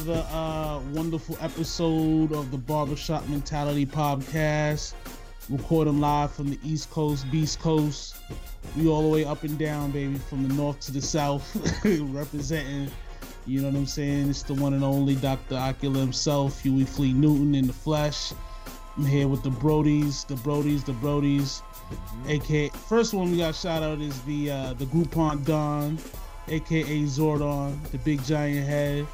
another uh, wonderful episode of the Barbershop Mentality Podcast. Recording live from the East Coast, Beast Coast. We all the way up and down, baby, from the north to the south, representing. You know what I'm saying? It's the one and only Dr. Ocula himself, Huey Fleet Newton in the flesh. I'm here with the Brodies, the Brodies, the Brodies. aka first one we got shout out is the uh the Groupon Don, aka Zordon, the big giant head.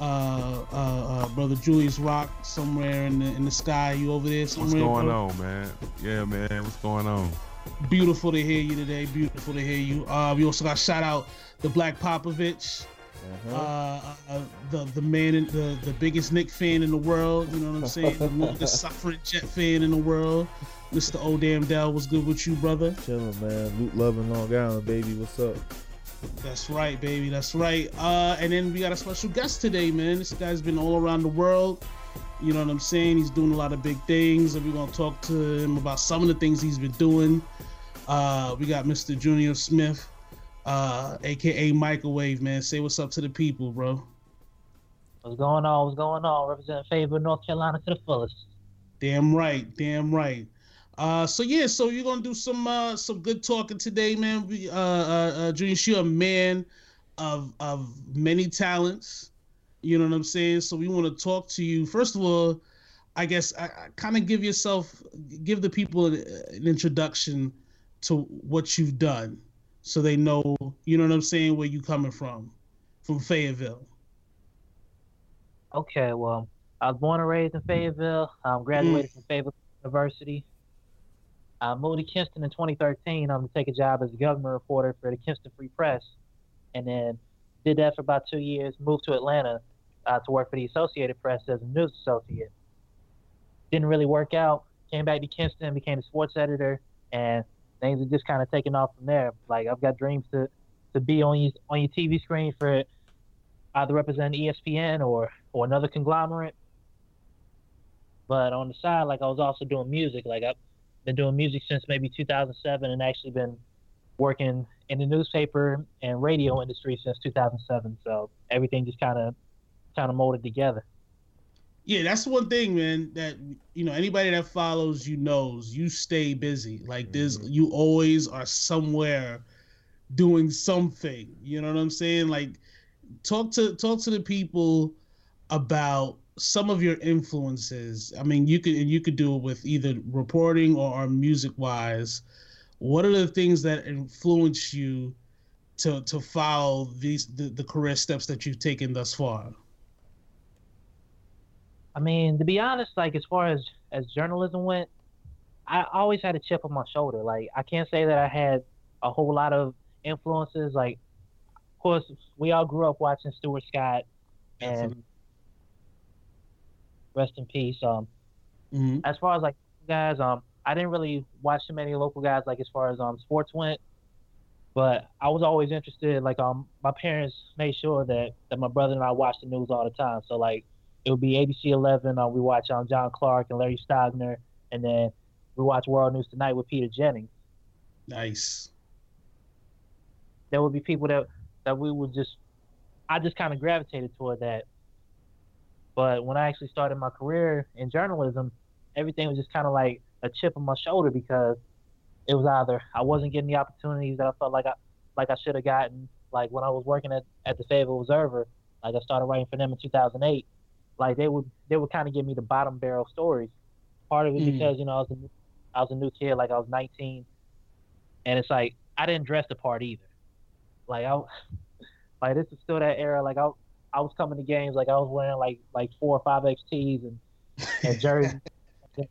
Uh, uh, uh, brother Julius Rock somewhere in the in the sky. You over there What's going bro? on, man? Yeah, man. What's going on? Beautiful to hear you today. Beautiful to hear you. Uh, we also got shout out the Black Popovich, uh, uh, the the man, in, the the biggest Nick fan in the world. You know what I'm saying? the longest suffering Jet fan in the world. Mr. Odam Dell, what's good with you, brother? Chilling, man. Loot loving Long Island, baby. What's up? That's right, baby. That's right. Uh, and then we got a special guest today, man. This guy's been all around the world. You know what I'm saying? He's doing a lot of big things, and we're gonna talk to him about some of the things he's been doing. Uh, we got Mr. Junior Smith, uh, aka Microwave, man. Say what's up to the people, bro. What's going on? What's going on? Representing favor North Carolina to the fullest. Damn right, damn right. Uh, so yeah, so you're gonna do some uh, some good talking today, man. We, uh, uh, uh, Junior, you're a man of of many talents. You know what I'm saying? So we want to talk to you. First of all, I guess I, I kind of give yourself, give the people an, an introduction to what you've done, so they know. You know what I'm saying? Where you coming from? From Fayetteville. Okay, well, I was born and raised in Fayetteville. I um, graduated Mm. from Fayetteville University. I moved to Kinston in 2013 um, to take a job as a government reporter for the Kinston Free Press, and then did that for about two years. Moved to Atlanta uh, to work for the Associated Press as a news associate. Didn't really work out. Came back to Kinston, became a sports editor, and things have just kind of taken off from there. Like I've got dreams to to be on your on your TV screen for either represent ESPN or or another conglomerate. But on the side, like I was also doing music. Like I've been doing music since maybe 2007, and actually been working in the newspaper and radio industry since 2007. So everything just kind of kind of molded together. Yeah, that's one thing, man. That you know, anybody that follows you knows you stay busy. Like this, Mhm. you always are somewhere doing something. You know what I'm saying? Like, talk to talk to the people about some of your influences. I mean, you could and you could do it with either reporting or, music wise. What are the things that influence you to to follow these the, the career steps that you've taken thus far? I mean, to be honest, like as far as as journalism went, I always had a chip on my shoulder. Like I can't say that I had a whole lot of influences. Like, of course, we all grew up watching Stuart Scott, and rest in peace. Um, Mhm. as far as like guys, um, I didn't really watch too many local guys like as far as um sports went, but I was always interested. Like um, my parents made sure that that my brother and I watched the news all the time. So like it would be ABC 11. Uh, we watch um John Clark and Larry Stogner, and then we watch World News Tonight with Peter Jennings. Nice. There would be people that that we would just, I just kind of gravitated toward that. But when I actually started my career in journalism, everything was just kind of like a chip on my shoulder because it was either I wasn't getting the opportunities that I felt like I like I should have gotten. Like when I was working at, at the Fayetteville Observer, like I started writing for them in 2008. Like they would they would kind of give me the bottom barrel stories. Part of it Mm. because you know I was a, I was a new kid, like I was 19, and it's like I didn't dress the part either. Like I, like this is still that era. Like I, I was coming to games like I was wearing like like four or five XTs and and jerseys.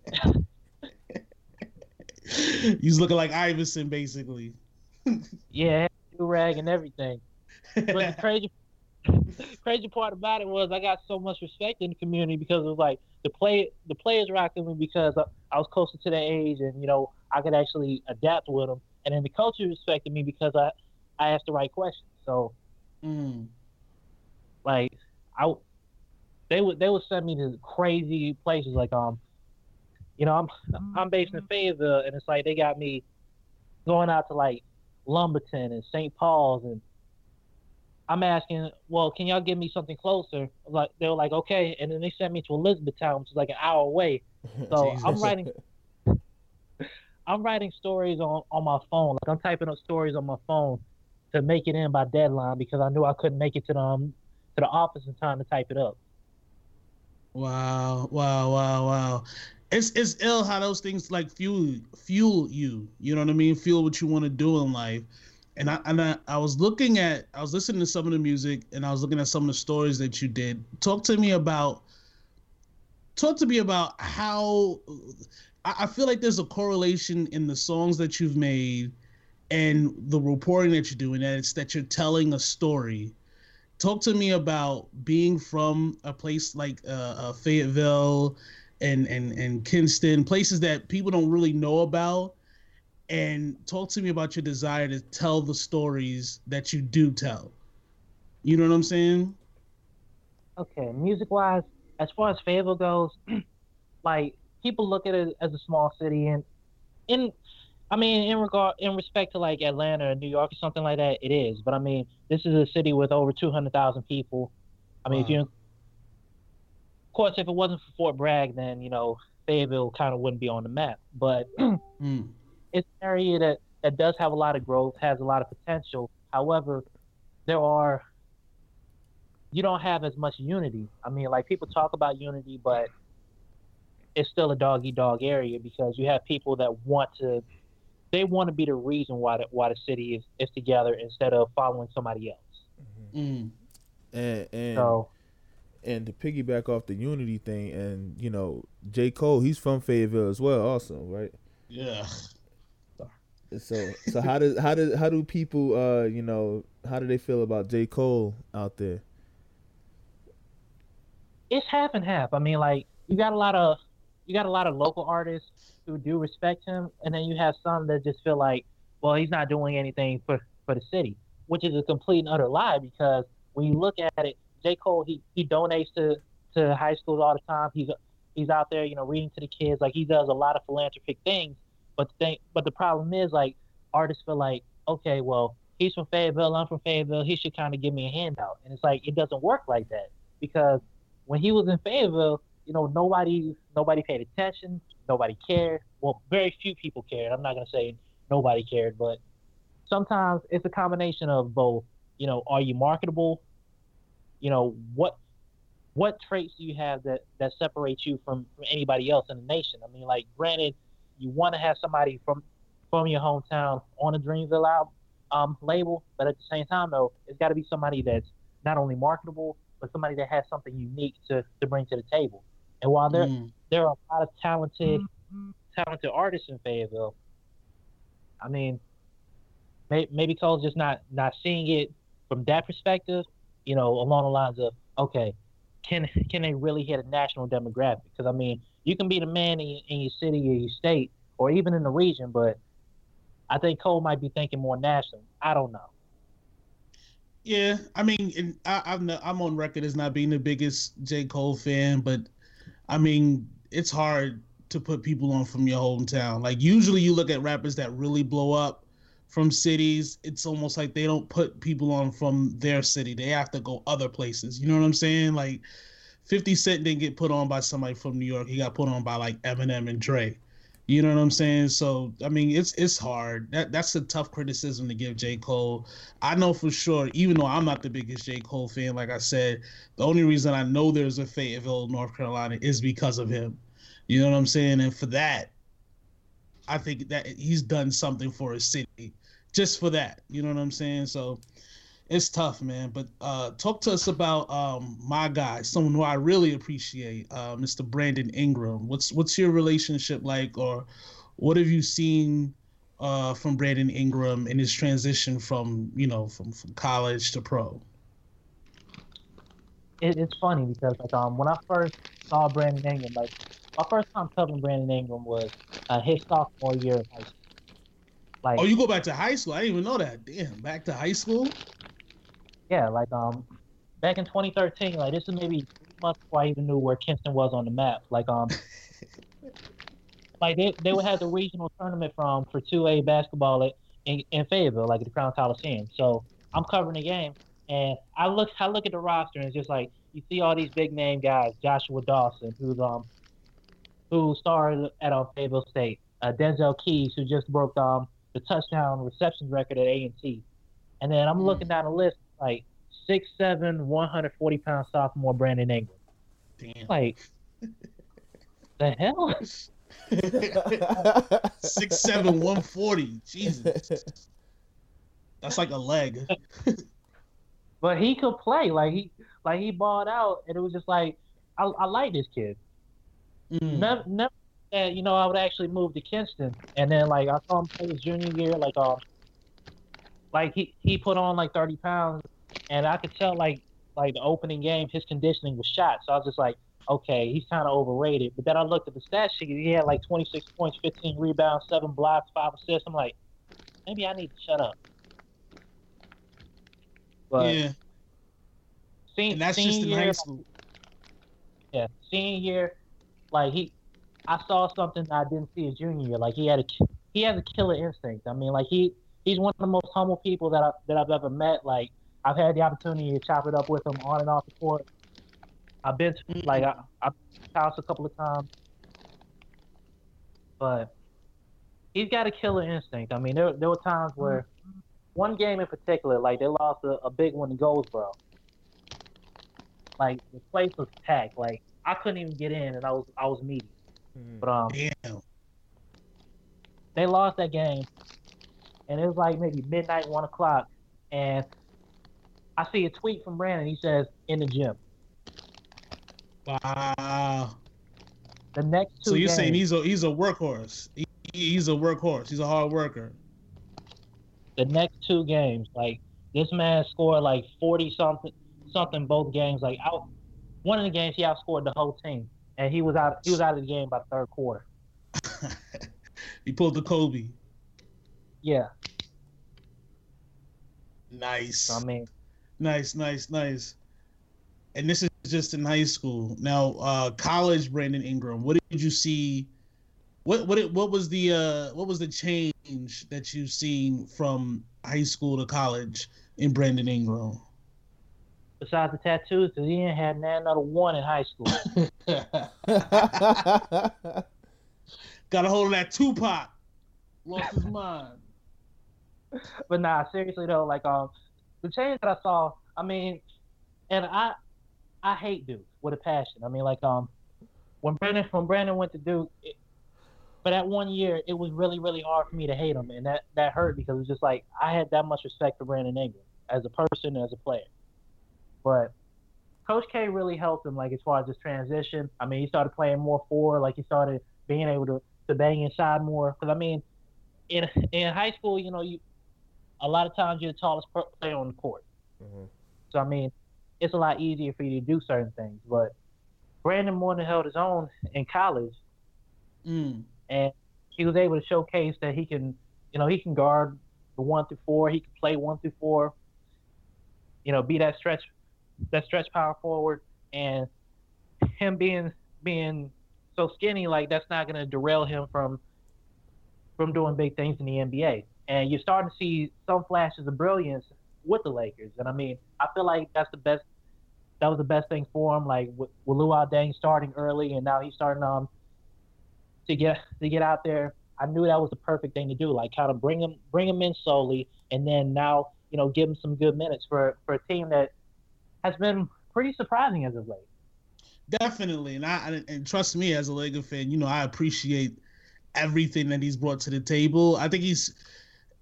He's looking like Iverson, basically. yeah, do rag and everything. But the crazy, crazy part about it was I got so much respect in the community because it was like the play the players rocking me because I, I was closer to their age and you know I could actually adapt with them, and then the coaches respected me because I I asked the right questions. So Mm. Like I they would they would send me to crazy places like um you know I'm I'm based in Fayetteville and it's like they got me going out to like Lumberton and St. Paul's and I'm asking, well, can y'all give me something closer? Like they were like, okay, and then they sent me to Elizabethtown, which is like an hour away. So I'm writing, I'm writing stories on on my phone. Like I'm typing up stories on my phone to make it in by deadline because I knew I couldn't make it to the um, to the office in time to type it up. Wow, wow, wow, wow. It's it's ill how those things like fuel fuel you. You know what I mean? Fuel what you want to do in life. And I and I, I was looking at I was listening to some of the music and I was looking at some of the stories that you did. Talk to me about talk to me about how I, feel like there's a correlation in the songs that you've made and the reporting that you're doing that it's that you're telling a story talk to me about being from a place like uh, uh, Fayetteville and, and and Kinston, places that people don't really know about, and talk to me about your desire to tell the stories that you do tell. You know what I'm saying? Okay, music wise, as far as Fayetteville goes, like people look at it as a small city, and in, I mean, in regard, in respect to like Atlanta or New York or something like that, it is. But I mean, this is a city with over two hundred thousand people. I mean, if you, of course, if it wasn't for Fort Bragg, then you know Fayetteville kind of wouldn't be on the map. But Mm. it's an area that, that does have a lot of growth, has a lot of potential. However, there are you don't have as much unity. I mean, like people talk about unity, but it's still a dog eat dog area because you have people that want to they want to be the reason why the, why the city is, is together instead of following somebody else. Mm. and and So and to piggyback off the unity thing, and you know, J Cole, he's from Fayetteville as well, also, right? Yeah. So so how does how does how do people uh you know how do they feel about J Cole out there? it's half and half. I mean, like you got a lot of you got a lot of local artists who do respect him, and then you have some that just feel like, well, he's not doing anything for for the city, which is a complete and utter lie. Because when you look at it, J. Cole he he donates to to high schools all the time. He's he's out there, you know, reading to the kids. Like he does a lot of philanthropic things. But the thing, but the problem is like artists feel like, okay, well, he's from Fayetteville, I'm from Fayetteville. He should kind of give me a handout, and it's like it doesn't work like that because when he was in Fayetteville, you know, nobody nobody paid attention, nobody cared. Well, very few people cared. I'm not gonna say nobody cared, but sometimes it's a combination of both. You know, are you marketable? You know, what what traits do you have that that separates you from, from anybody else in the nation? I mean, like, granted, you want to have somebody from from your hometown on a Dreamville album, um, label, but at the same time, though, it's got to be somebody that's not only marketable, but somebody that has something unique to, to bring to the table. And while there Mm. there are a lot of talented talented artists in Fayetteville, I mean, may, maybe Cole's just not not seeing it from that perspective. You know, along the lines of okay, can can they really hit a national demographic? Because I mean, you can be the man in, in your city or your state or even in the region, but I think Cole might be thinking more national. I don't know. Yeah, I mean, and I, I'm not, I'm on record as not being the biggest J Cole fan, but I mean, it's hard to put people on from your hometown. Like usually, you look at rappers that really blow up from cities. It's almost like they don't put people on from their city. They have to go other places. You know what I'm saying? Like, 50 Cent didn't get put on by somebody from New York. He got put on by like Eminem and Dre. You know what I'm saying? So I mean, it's it's hard. That that's a tough criticism to give J Cole. I know for sure, even though I'm not the biggest J Cole fan, like I said, the only reason I know there's a Fayetteville, North Carolina, is because of him. You know what I'm saying? And for that, I think that he's done something for his city, just for that. You know what I'm saying? So it's tough, man. But uh, talk to us about um, my guy, someone who I really appreciate, uh, Mr. Brandon Ingram. What's what's your relationship like, or what have you seen uh, from Brandon Ingram in his transition from you know from, from college to pro? it, it's funny because like um when I first saw Brandon Ingram, like my first time covering Brandon Ingram was uh, his sophomore year of high school. Like Oh, you go back to high school? I didn't even know that. Damn, back to high school? Yeah, like um back in 2013, like this is maybe three months before I even knew where Kinston was on the map. Like um like they, they would have the regional tournament from for 2A basketball at, in, in Fayetteville, like at the Crown Coliseum. So I'm covering the game, and I look I look at the roster, and it's just like you see all these big name guys, Joshua Dawson, who's um who started at um, Fayetteville State, uh, Denzel Keys, who just broke um the touchdown reception record at A and T, and then I'm Mm. looking down the list like six seven, 140 pound sophomore Brandon Ingram. Damn. Like the hell? Six seven one forty. Jesus. That's like a leg. But he could play. Like he like he balled out, and it was just like I, I like this kid. Mm. Never, never that you know I would actually move to Kinston, and then like I saw him play his junior year, like um, like he he put on like thirty pounds, and I could tell like like the opening game his conditioning was shot. So I was just like, okay, he's kind of overrated. But then I looked at the stat sheet, he had like twenty six points, fifteen rebounds, seven blocks, five assists. I'm like, maybe I need to shut up. But yeah, sen- and that's just in year, high school. Yeah, senior year, like he, I saw something that I didn't see his junior year. Like he had a, he has a killer instinct. I mean, like he, he's one of the most humble people that I that I've ever met. Like I've had the opportunity to chop it up with him on and off the court. I've been to, like I, I've been to his house a couple of times, but he's got a killer instinct. I mean, there there were times where one game in particular, like they lost a, a big one to Goldsboro. Like the place was packed. Like I couldn't even get in, and I was I was meaty. Mhm. But um, Damn. they lost that game, and it was like maybe midnight, one o'clock, and I see a tweet from Brandon. He says, "In the gym." Wow. The next two So you're games, saying he's a he's a workhorse. He, he's a workhorse. He's a hard worker. the next two games, like this man scored like forty something something both games. Like out one of the games he outscored the whole team, and he was out he was out of the game by the third quarter. he pulled the Kobe. Yeah, Nice. I mean, Nice, nice, nice. And this is just in high school. Now, uh, college, Brandon Ingram. What did you see? What what it- what was the uh, what was the change that you've seen from high school to college in Brandon Ingram? besides the tattoos, 'cause he didn't have none another one in high school. Got a hold of that Tupac. Lost his mind. but nah, seriously though, like um, the change that I saw, I mean, and I, I hate Duke with a passion. I mean, like um, when Brandon when Brandon went to Duke, it, for that one year, it was really really hard for me to hate him, and that that hurt because it was just like I had that much respect for Brandon Ingram as a person as a player, but. Coach K really helped him, like as far as his transition. I mean, he started playing more forward, like he started being able to, to bang inside more. Because I mean, in in high school, you know, you a lot of times you're the tallest player on the court. Mhm. So I mean, it's a lot easier for you to do certain things. But Brandon more than held his own in college, Mm. and he was able to showcase that he can, you know, he can guard the one through four. He can play one through four. You know, be that stretch, that stretch power forward, and him being being so skinny, like that's not going to derail him from from doing big things in the NBA. And you're starting to see some flashes of brilliance with the Lakers. And I mean, I feel like that's the best. That was the best thing for him. Like with, with Luol Deng starting early, and now he's starting um to get to get out there. I knew that was the perfect thing to do. Like kind of bring him bring him in slowly, and then now you know give him some good minutes for for a team that has been pretty surprising as of late. Definitely, and I and trust me, as a Laker fan, you know I appreciate everything that he's brought to the table. I think he's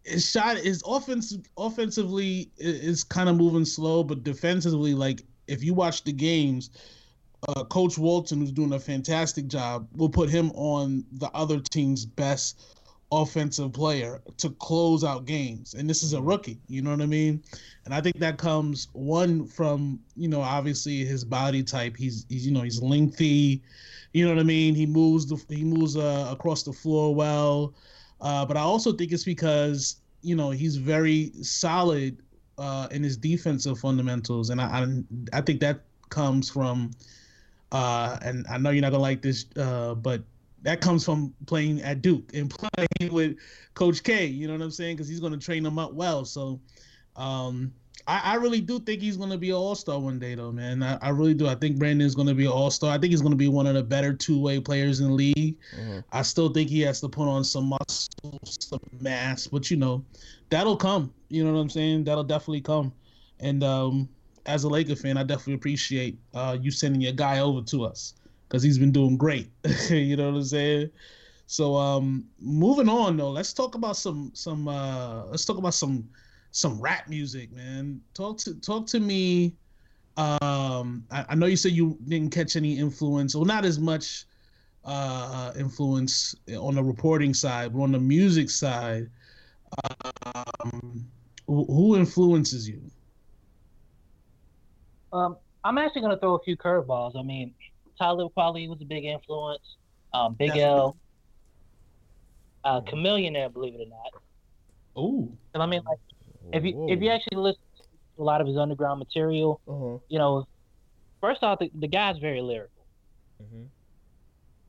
his shot is offense offensively is kind of moving slow, but defensively, like if you watch the games, uh, Coach Walton, who's doing a fantastic job, will put him on the other team's best offensive player to close out games. And this is a rookie, you know what I mean? And I think that comes one from, you know, obviously his body type. He's, he's you know, he's lengthy, you know what I mean? He moves the he moves uh, across the floor well. Uh, but I also think it's because, you know, he's very solid uh, in his defensive fundamentals, and I, I I think that comes from, uh, and I know you're not gonna like this, uh, but that comes from playing at Duke and playing with Coach K. You know what I'm saying? Because he's to train them up well. So, um, I, I, really do think he's going to be an All Star one day, though, man. I, I, really do. I think Brandon's going to be an All Star. I think he's going to be one of the better two way players in the league. Mm-hmm. I still think he has to put on some muscle, some mass, but you know, that'll come. You know what I'm saying? That'll definitely come. And um, as a Laker fan, I definitely appreciate uh, you sending your guy over to us because he's been doing great. you know what I'm saying? So um, moving on though, let's talk about some some uh, let's talk about some some rap music, man. Talk to talk to me. Um, I, I know you said you didn't catch any influence, or not as much uh, influence on the reporting side, but on the music side, um, who influences you? Um, I'm actually going to throw a few curveballs. I mean, Talib Kweli was a big influence. Um, Big. L, uh, Chamillionaire, believe it or not. Oh. And I mean, like, if you Whoa. if you actually listen to a lot of his underground material, uh-huh. you know, first off, the, the guy's very lyrical, mm-hmm.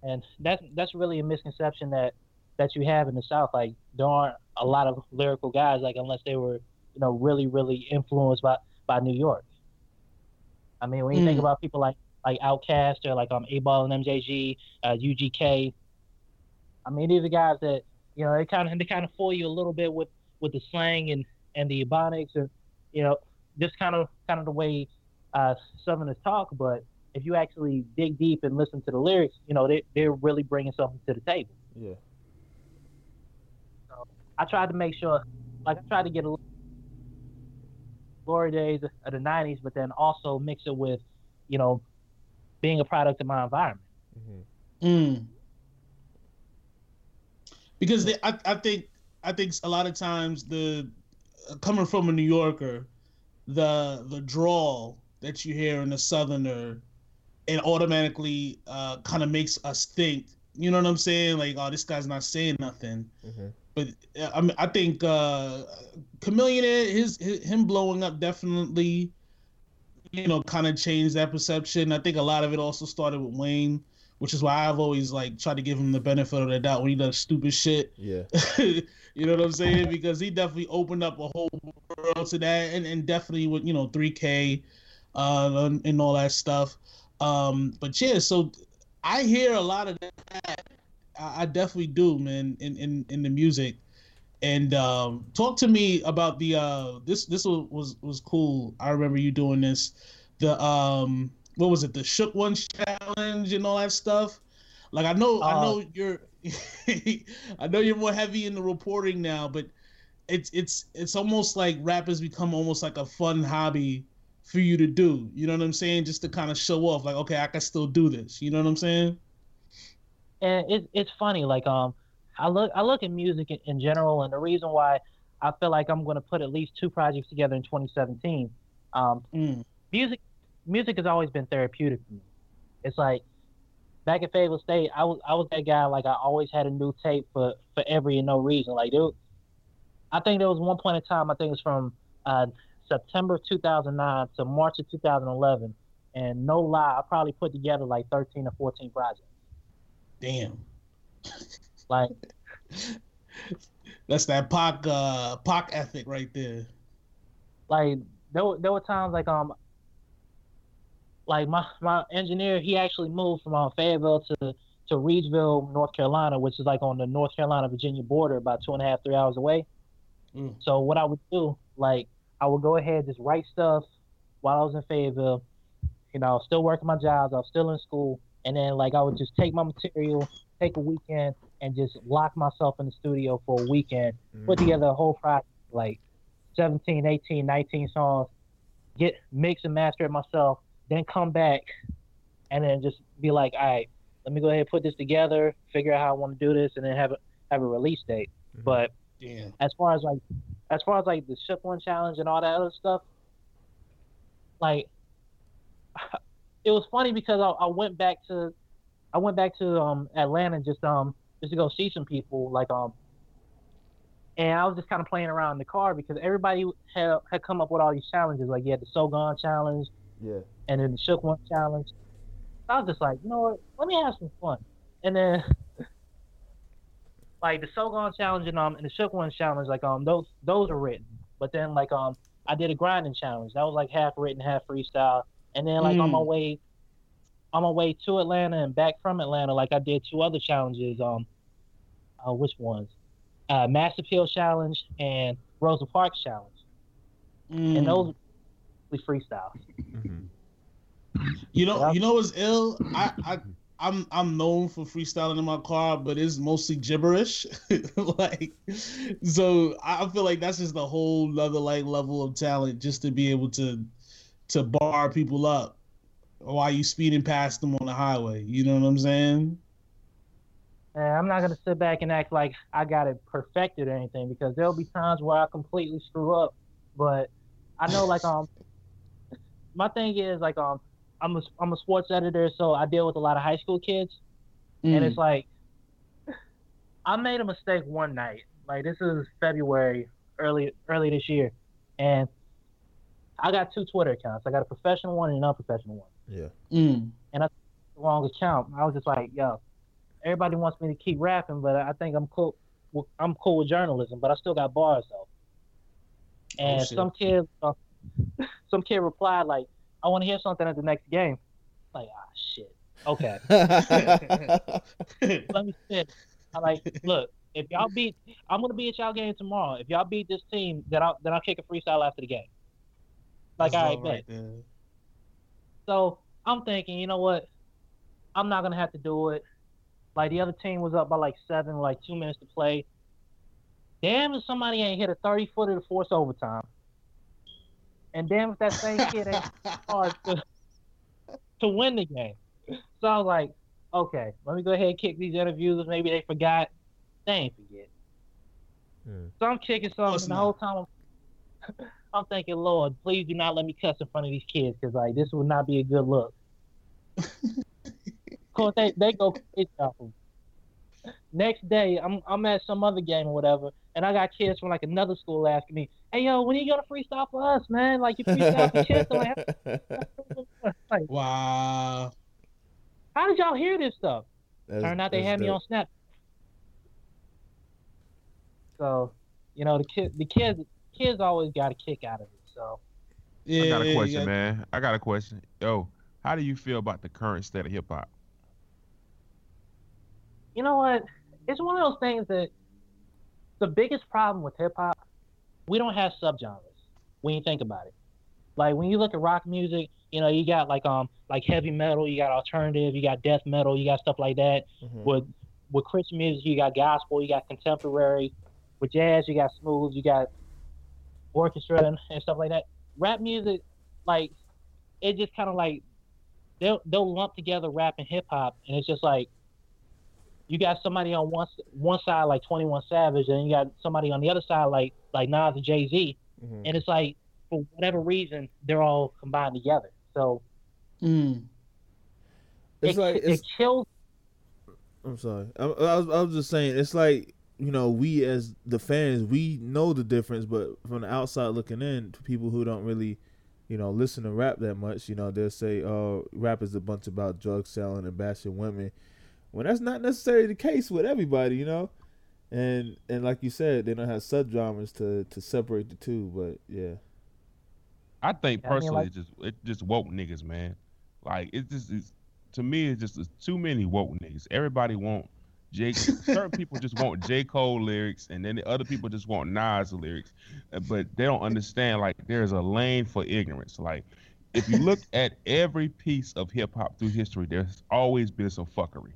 and that's that's really a misconception that that you have in the South. Like, there aren't a lot of lyrical guys, like unless they were, you know, really really influenced by by New York. I mean, when you mm. think about people like like Outkast or like um 8Ball and MJG, uh, UGK. I mean, these are guys that you know they kind of they kind of fool you a little bit with with the slang and and the ebonics and you know just kind of kind of the way uh, Southerners talk. But if you actually dig deep and listen to the lyrics, you know they they're really bringing something to the table. Yeah. So I tried to make sure, like I tried to get a glory days of the '90s, but then also mix it with, you know, being a product of my environment. Mm-hmm. Mm. Because they, I, I think I think a lot of times the coming from a New Yorker, the the drawl that you hear in a Southerner, it automatically uh, kind of makes us think. You know what I'm saying? Like, oh, this guy's not saying nothing. Mm-hmm. But I mean, I think uh, Chamillionaire, his, his him blowing up definitely you know, kind of changed that perception. I think a lot of it also started with Wayne, which is why I've always like tried to give him the benefit of the doubt when he does stupid shit. Yeah. you know what I'm saying? Because he definitely opened up a whole world to that, and, and definitely with you know 3K, uh, and all that stuff. Um, but yeah, so I hear a lot of that. I, I definitely do, man, in in in the music and um, talk to me about the uh, this this was, was was cool. I remember you doing this. The um, what was it? The shook ones challenge and all that stuff. Like I know uh, I know you're I know you're more heavy in the reporting now, but it's it's it's almost like rap has become almost like a fun hobby for you to do. You know what I'm saying? Just to kind of show off, like okay, I can still do this. You know what I'm saying? And it's it's funny, like um I look I look at music in, in general, and the reason why I feel like I'm going to put at least two projects together in 2017. Um, mm. Music music has always been therapeutic for me. It's like back at Fayetteville State, I was I was that guy like I always had a new tape for for every and no reason. Like dude, I think there was one point in time I think it was from uh, September 2009 to March of 2011, and no lie, I probably put together like 13 or 14 projects. Damn. Like that's that Pac uh Pac ethic right there. Like there were, there were times like um like my my engineer he actually moved from um, Fayetteville to to Reidsville, North Carolina, which is like on the North Carolina Virginia border, about two and a half three hours away. Mm. So what I would do, like I would go ahead just write stuff while I was in Fayetteville. You know, still working my jobs. I was still in school, and then like I would just take my material, take a weekend, and just lock myself in the studio for a weekend, mm-hmm. put together a whole project, like 17, 18, 19 songs, get mix and master it myself, then come back and then just be like, all right, let me go ahead and put this together, figure out how I want to do this, and then have a have a release date. Mm-hmm. But yeah. as far as like as far as like the Shook One challenge and all that other stuff, like it was funny because I, I went back to I went back to um Atlanta just um just to go see some people like um and I was just kind of playing around in the car because everybody had had come up with all these challenges like you had the So Gone challenge yeah and then the Shook One challenge I was just like you know what let me have some fun and then like the So Gone challenge and um and the Shook One challenge, like um those those are written. But then like um I did a grinding challenge. That was like half written, half freestyle. And then like on my Mm. way on my way to Atlanta and back from Atlanta, like I did two other challenges. Um uh, which ones? Uh Mass Appeal Challenge and Rosa Parks Challenge. Mm. And those were freestyle. Mhm. You know, Yeah. you know what's ill? I, I, I'm, I'm known for freestyling in my car, but it's mostly gibberish. like, so I feel like that's just a whole other like level of talent just to be able to, to bar people up while you speeding past them on the highway. You know what I'm saying? And I'm not gonna sit back and act like I got it perfected or anything because there'll be times where I completely screw up. But I know like um my thing is like um I'm a I'm a sports editor, so I deal with a lot of high school kids, and Mm. it's like I made a mistake one night. Like this is February, early early this year, and I got two Twitter accounts. I got a professional one and an unprofessional one Yeah. Mm. And I took the wrong account. I was just like, yo, everybody wants me to keep rapping, but I think I'm cool. I'm cool with journalism, but I still got bars though. And Oh, some kid, uh, some kid replied like, "I want to hear something at the next game." Like, ah, shit. Okay, let me sit. I like, look, if y'all beat, I'm gonna be at y'all game tomorrow. If y'all beat this team, then I'll then I'll kick a freestyle after the game. Like, all right, bet. So I'm thinking, you know what? I'm not gonna have to do it. Like the other team was up by like seven, like two minutes to play. Damn if somebody ain't hit a 30 footer to force overtime. And damn if that same kid ain't hard to, to win the game. So I was like, okay, let me go ahead and kick these interviews. Maybe they forgot. They ain't forget. Hmm. So I'm kicking course something and the not. whole time I'm, I'm thinking, Lord, please do not let me cuss in front of these kids because like this would not be a good look. of course, they they go crazy off of me. Next day, I'm I'm at some other game or whatever, and I got kids from like another school asking me, "Hey, yo, when are you gonna freestyle for us, man? Like you freestyle for kids." I'm like, like, Wow. how did y'all hear this stuff? That's- Turned out they that's had me on Snap. So, you know, the kid, the kids, kids always got a kick out of it. So, Yeah, I got a yeah, question, yeah. man. I got a question. Yo, how do you feel about the current state of hip hop? You know what? It's one of those things that the biggest problem with hip hop, we don't have subgenres when you think about it. Like when you look at rock music, you know, you got like um like heavy metal, you got alternative, you got death metal, you got stuff like that. Mhm. With with Christian music, you got gospel, you got contemporary. With jazz, you got smooth, you got orchestra and, and stuff like that. Rap music, like it just kind of like they'll they'll lump together rap and hip hop, and it's just like you got somebody on one one side like Twenty One Savage, and you got somebody on the other side like like Nas and Jay Z, Mhm. and it's like for whatever reason they're all combined together. So Mm. It's it, like it it's, kills. I'm sorry. I, I was I was just saying it's like you know we as the fans we know the difference, but from the outside looking in, to people who don't really you know listen to rap that much, you know they'll say, "Oh, rap is a bunch about drug selling and bashing women," when that's not necessarily the case with everybody, you know. And and like you said, they don't have subgenres to to separate the two, but yeah. I think I mean, personally, like- it just it just woke niggas, man. Like it just is to me, it's just it's too many woke niggas. Everybody want J. certain people just want J. Cole lyrics, and then the other people just want Nas lyrics, Uh, but they don't understand. Like there's a lane for ignorance. Like if you look at every piece of hip hop through history, there's always been some fuckery.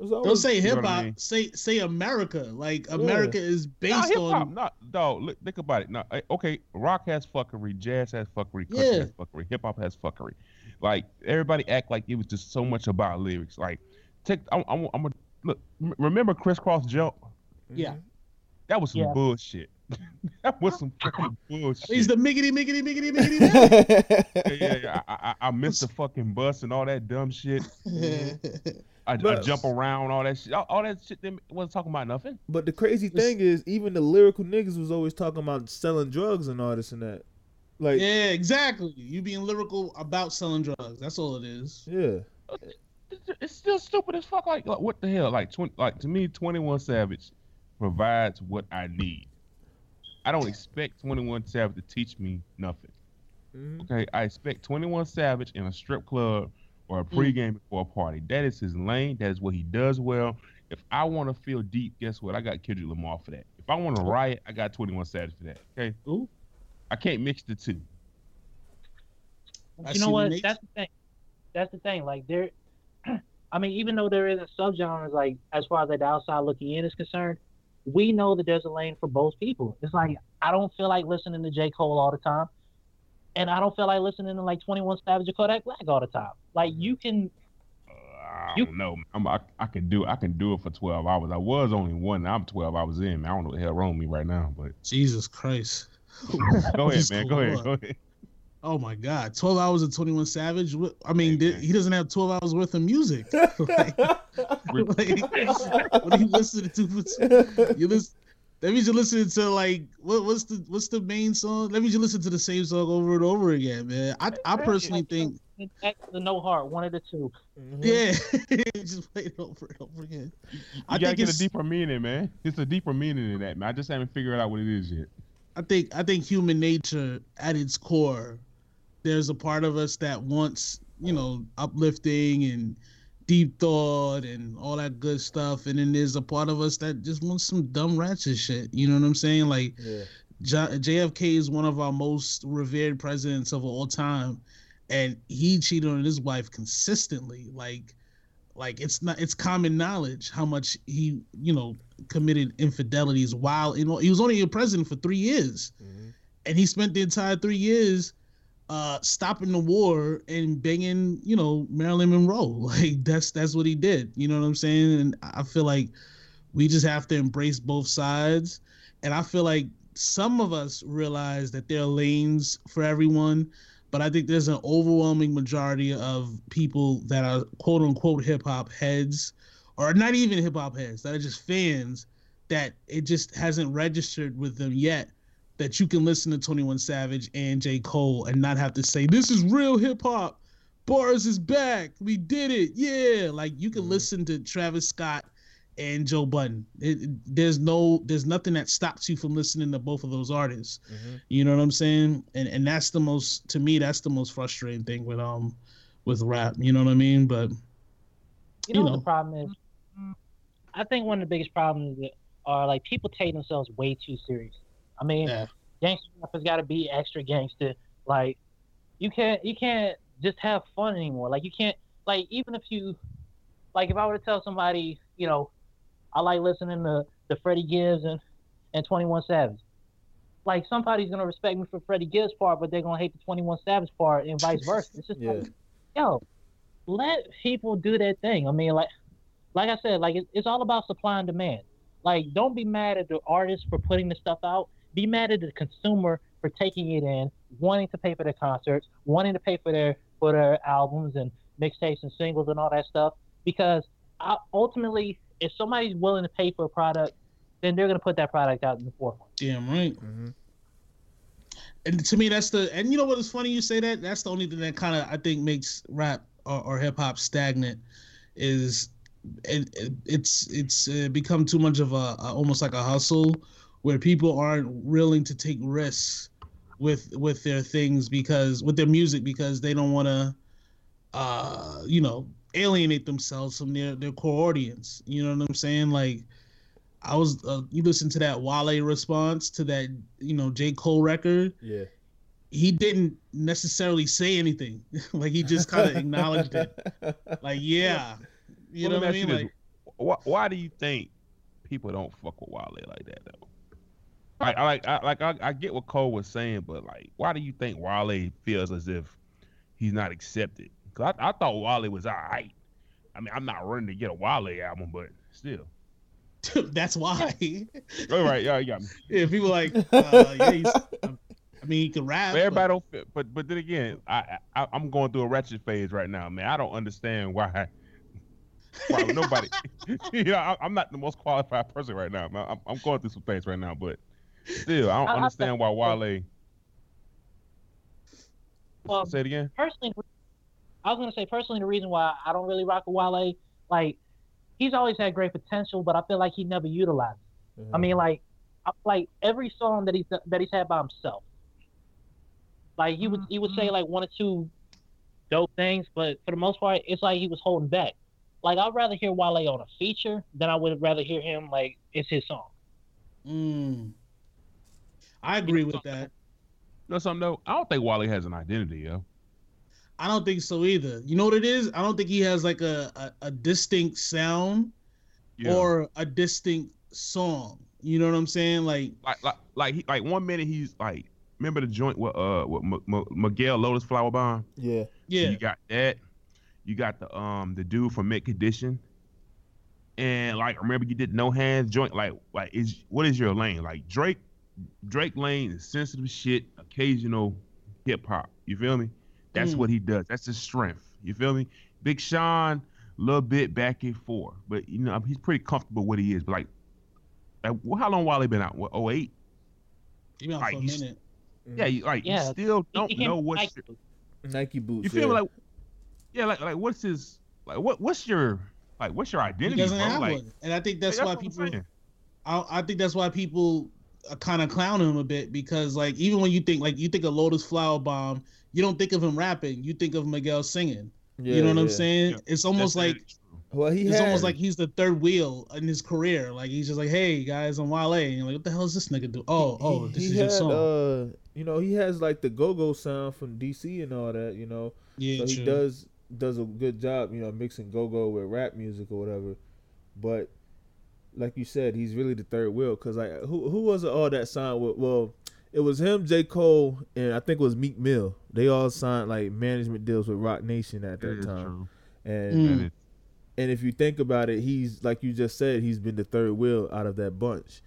It's Don't always- say You know hip what I hop. mean? Say say America. Like America is based hip hop, on. not dog. Look, think about it. Now, eh, okay, rock has fuckery, jazz has fuckery, country Yeah. has fuckery, hip hop has fuckery. Like everybody act like it was just so much about lyrics. Like, take I'm I'm, I'm a, look. Remember Kris Kross jump? Yeah. That was some Yeah. bullshit. that was some fucking bullshit. He's the miggity miggity miggity miggity. yeah, yeah, yeah. I, I, I missed the fucking bus and all that dumb shit. Miggity. I, I jump around, all that shit. All, all that shit. They wasn't talking about nothing. But the crazy thing is, even the lyrical niggas was always talking about selling drugs and all this and that. Like, yeah, yeah, exactly. You being lyrical about selling drugs. That's all it is. Yeah. It's still stupid as fuck. Like, like what the hell? Like, twenty. Like to me, Twenty One Savage provides what I need. I don't expect 21 Savage to teach me nothing. Mhm. Okay, I expect 21 Savage in a strip club or a Mm. pregame before a party. That is his lane. That is what he does well. If I want to feel deep, guess what? I got Kendrick Lamar for that. If I want to riot, I got 21 Savage for that. Okay, Ooh. I can't mix the two. You know what? what That's the thing. That's the thing. Like there, I mean, even though there isn't subgenres, like as far as like the outside looking in is concerned, we know that there's a lane for both people. It's like I don't feel like listening to J Cole all the time, and I don't feel like listening to like Twenty One Savage or Kodak Black all the time. Like you can, Uh, I don't know. I'm, I, I can do I can do it for 12 hours. I was only one. I'm 12 hours in. I don't know what the hell wrong with me right now. But Jesus Christ. go ahead, man. go Go ahead. Go ahead. Oh my God, twelve hours of Twenty One Savage. I mean, Hey, did- he doesn't have twelve hours worth of music. like, what are you listening to? For you listen. That means you're listening to like what, what's the what's the main song? That means you listen to the same song over and over again, man. I I personally think back the No Heart, one of the two. Mhm. yeah, just play it over and over again. You I gotta think get a deeper meaning, man. It's a deeper meaning in that, man. I just haven't figured out what it is yet. I think I think human nature at its core, there's a part of us that wants, you know, uplifting and deep thought and all that good stuff. And then there's a part of us that just wants some dumb ratchet shit. You know what I'm saying? Like Yeah. J- JFK is one of our most revered presidents of all time, and he cheated on his wife consistently. Like, like it's not it's common knowledge how much he you know committed infidelities while you know he was only a president for three years, Mhm. and he spent the entire three years uh stopping the war and banging you know Marilyn Monroe. Like that's that's what he did. You know what I'm saying? And I feel like we just have to embrace both sides. And I feel like some of us realize that there are lanes for everyone, but I think there's an overwhelming majority of people that are quote unquote hip hop heads, or not even hip hop heads, that are just fans that it just hasn't registered with them yet that you can listen to 21 Savage and J. Cole and not have to say, This is real hip hop. Bars is back. We did it. Yeah. Like you can Mhm. listen to Travis Scott and Joe Budden. It, it- there's no there's nothing that stops you from listening to both of those artists. Mhm. You know what I'm saying? And and that's the most to me that's the most frustrating thing with um with rap. You know what I mean? But You know, You what know. the problem is? I think one of the biggest problems are like people take themselves way too serious. I mean, Yeah. gangster rap has got to be extra gangster. Like, you can't you can't just have fun anymore. Like, you can't like even if you like if I were to tell somebody, you know, I like listening to the Freddie Gibbs and and Twenty One Savage. Like somebody's gonna respect me for Freddie Gibbs part, but they're gonna hate the Twenty One Savage part, and vice versa. It's just Yeah. like, yo, let people do their thing. I mean, like, like I said, like it, it's all about supply and demand. Like, don't be mad at the artist for putting the stuff out. Be mad at the consumer for taking it in, wanting to pay for their concerts, wanting to pay for their for their albums and mixtapes and singles and all that stuff. Because I, ultimately, if somebody's willing to pay for a product, then they're gonna put that product out in the forefront. damn right. Mhm. and to me that's the and you know what is funny you say that that's the only thing that kind of i think makes rap or, or hip-hop stagnant is it, it it's it's uh, become too much of a, a almost like a hustle where people aren't willing to take risks with with their things because with their music because they don't want to uh you know alienate themselves from their their core audience you know what i'm saying like I was uh, you listen to that Wale response to that you know J Cole record. Yeah. He didn't necessarily say anything. like he just kind of acknowledged it. Like yeah, you Well, know what I mean? Like why, why do you think people don't fuck with Wale like that though? Like, I like, I, like, I, I get what Cole was saying, but like, why do you think Wale feels as if he's not accepted? Cause I, I thought Wale was alright. I mean, I'm not running to get a Wale album, but still. that's why. All right, yeah, yeah. yeah, people like uh, yeah. He's, I mean, he can rap. But but- everybody don't fit, but but then again, I, I I'm going through a ratchet phase right now, man. I don't understand why. Why nobody? you know, I, I'm not the most qualified person right now. Man. I'm, I'm going through some things right now, but still, I don't I- I understand why Wale. Well, Say it again. personally, I was gonna say personally the reason why I don't really rock with Wale, like he's always had great potential, but I feel like he never utilized. it. I mean, like, I- like every song that he's that he's had by himself. Like he would he would say like one or two dope things, but for the most part, it's like he was holding back. Like I'd rather hear Wale on a feature than I would rather hear him like it's his song. Mm. I agree with that. You know something though? I don't think Wale has an identity, yo. I don't think so either. You know what it is? I don't think he has like a, a, a distinct sound Yeah. or a distinct song. You know what I'm saying? Like, like like like he, like one minute he's like remember the joint with uh with M- M- Miguel Lotus Flower Bomb? Yeah. yeah, You got that. You got the um the dude from Mint Condition. And like remember you did no hands joint like like is what is your lane? Like Drake Drake lane is sensitive shit, occasional hip hop. You feel me? That's Mm. what he does. That's his strength. You feel me? Big Sean, a little bit back and forth, but you know he's pretty comfortable what he is. But like, like how long Wale been out? What 08? he been out Like, for a he's- minute. Yeah, you, like Yeah, you still don't he came know from what's Nike. your, Nike boots. you feel yeah. me? Like, yeah, like like what's his like what what's your like what's your He identity, doesn't bro? have Like, one, and I think that's like, why people. I, I think that's why people kind of clown him a bit because like even when you think like you think of Lotus Flower Bomb, you don't think of him rapping. You think of Miguel singing. Yeah, you know what I'm saying? Yeah. It's almost That's like. Well, he it's had, almost like he's the third wheel in his career. Like he's just like, hey guys, I'm Wale, and you're like, what the hell is this nigga do? Oh, he- oh, he- this he is your had, song. Uh, you know, he has like the go-go sound from DC and all that. You know, yeah, so he true. does does a good job. You know, mixing go-go with rap music or whatever. But like you said, he's really the third wheel. Cause like, who who was it all that signed with? Well, it was him, J. Cole, and I think it was Meek Mill. They all signed like management deals with Roc Nation at That that is time. true. And Mm. And if you think about it, he's like you just said, he's been the third wheel out of that bunch.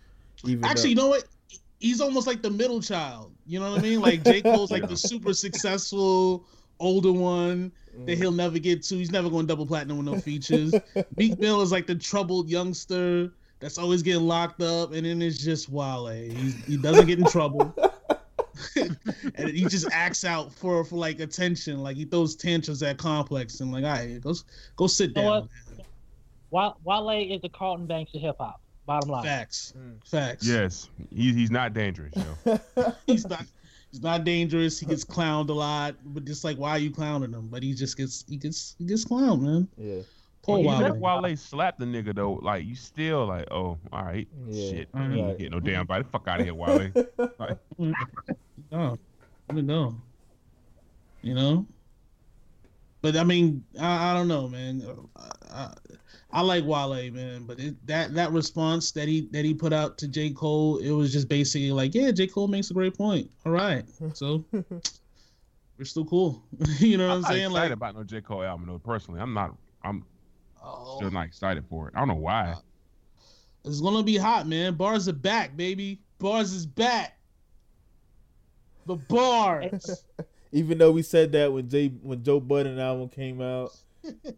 Even Actually, you know what? He's almost like the middle child. You know what I mean? Like J. Cole's like Yeah. the super successful older one that he'll never get to. He's never going double platinum with no features. Meek Mill is like the troubled youngster that's always getting locked up, and then it's just Wale. He, he doesn't get in trouble. and he just acts out for for like attention, like he throws tantrums at Complex, and like, all right, go go sit You know down. Wale is the Carlton Banks of hip hop. Bottom line. Facts, Mm. facts. yes, he's he's not dangerous, yo. he's not he's not dangerous. He gets clowned a lot, but just like why are you clowning him? But he just gets he gets he gets clowned, man. yeah, Poor Even Wale. if Wale slapped the nigga though, like you still like, oh, all right, Yeah. shit, Mhm. he ain't Right. get no damn body. Fuck out of here, Wale. No, let it go. You know. But I mean, I, I don't know, man. I, I, I like Wale, man. But it, that that response that he that he put out to J Cole, it was just basically like, yeah, J Cole makes a great point. All right, so we're still cool. you know what I'm, I'm not saying? excited Like, about no J Cole album though. Personally, I'm not. I'm oh, still not excited for it. I don't know why. It's gonna be hot, man. Bars are back, baby. Bars is back. The bars. even though we said that when Jay when Joe Budden album came out,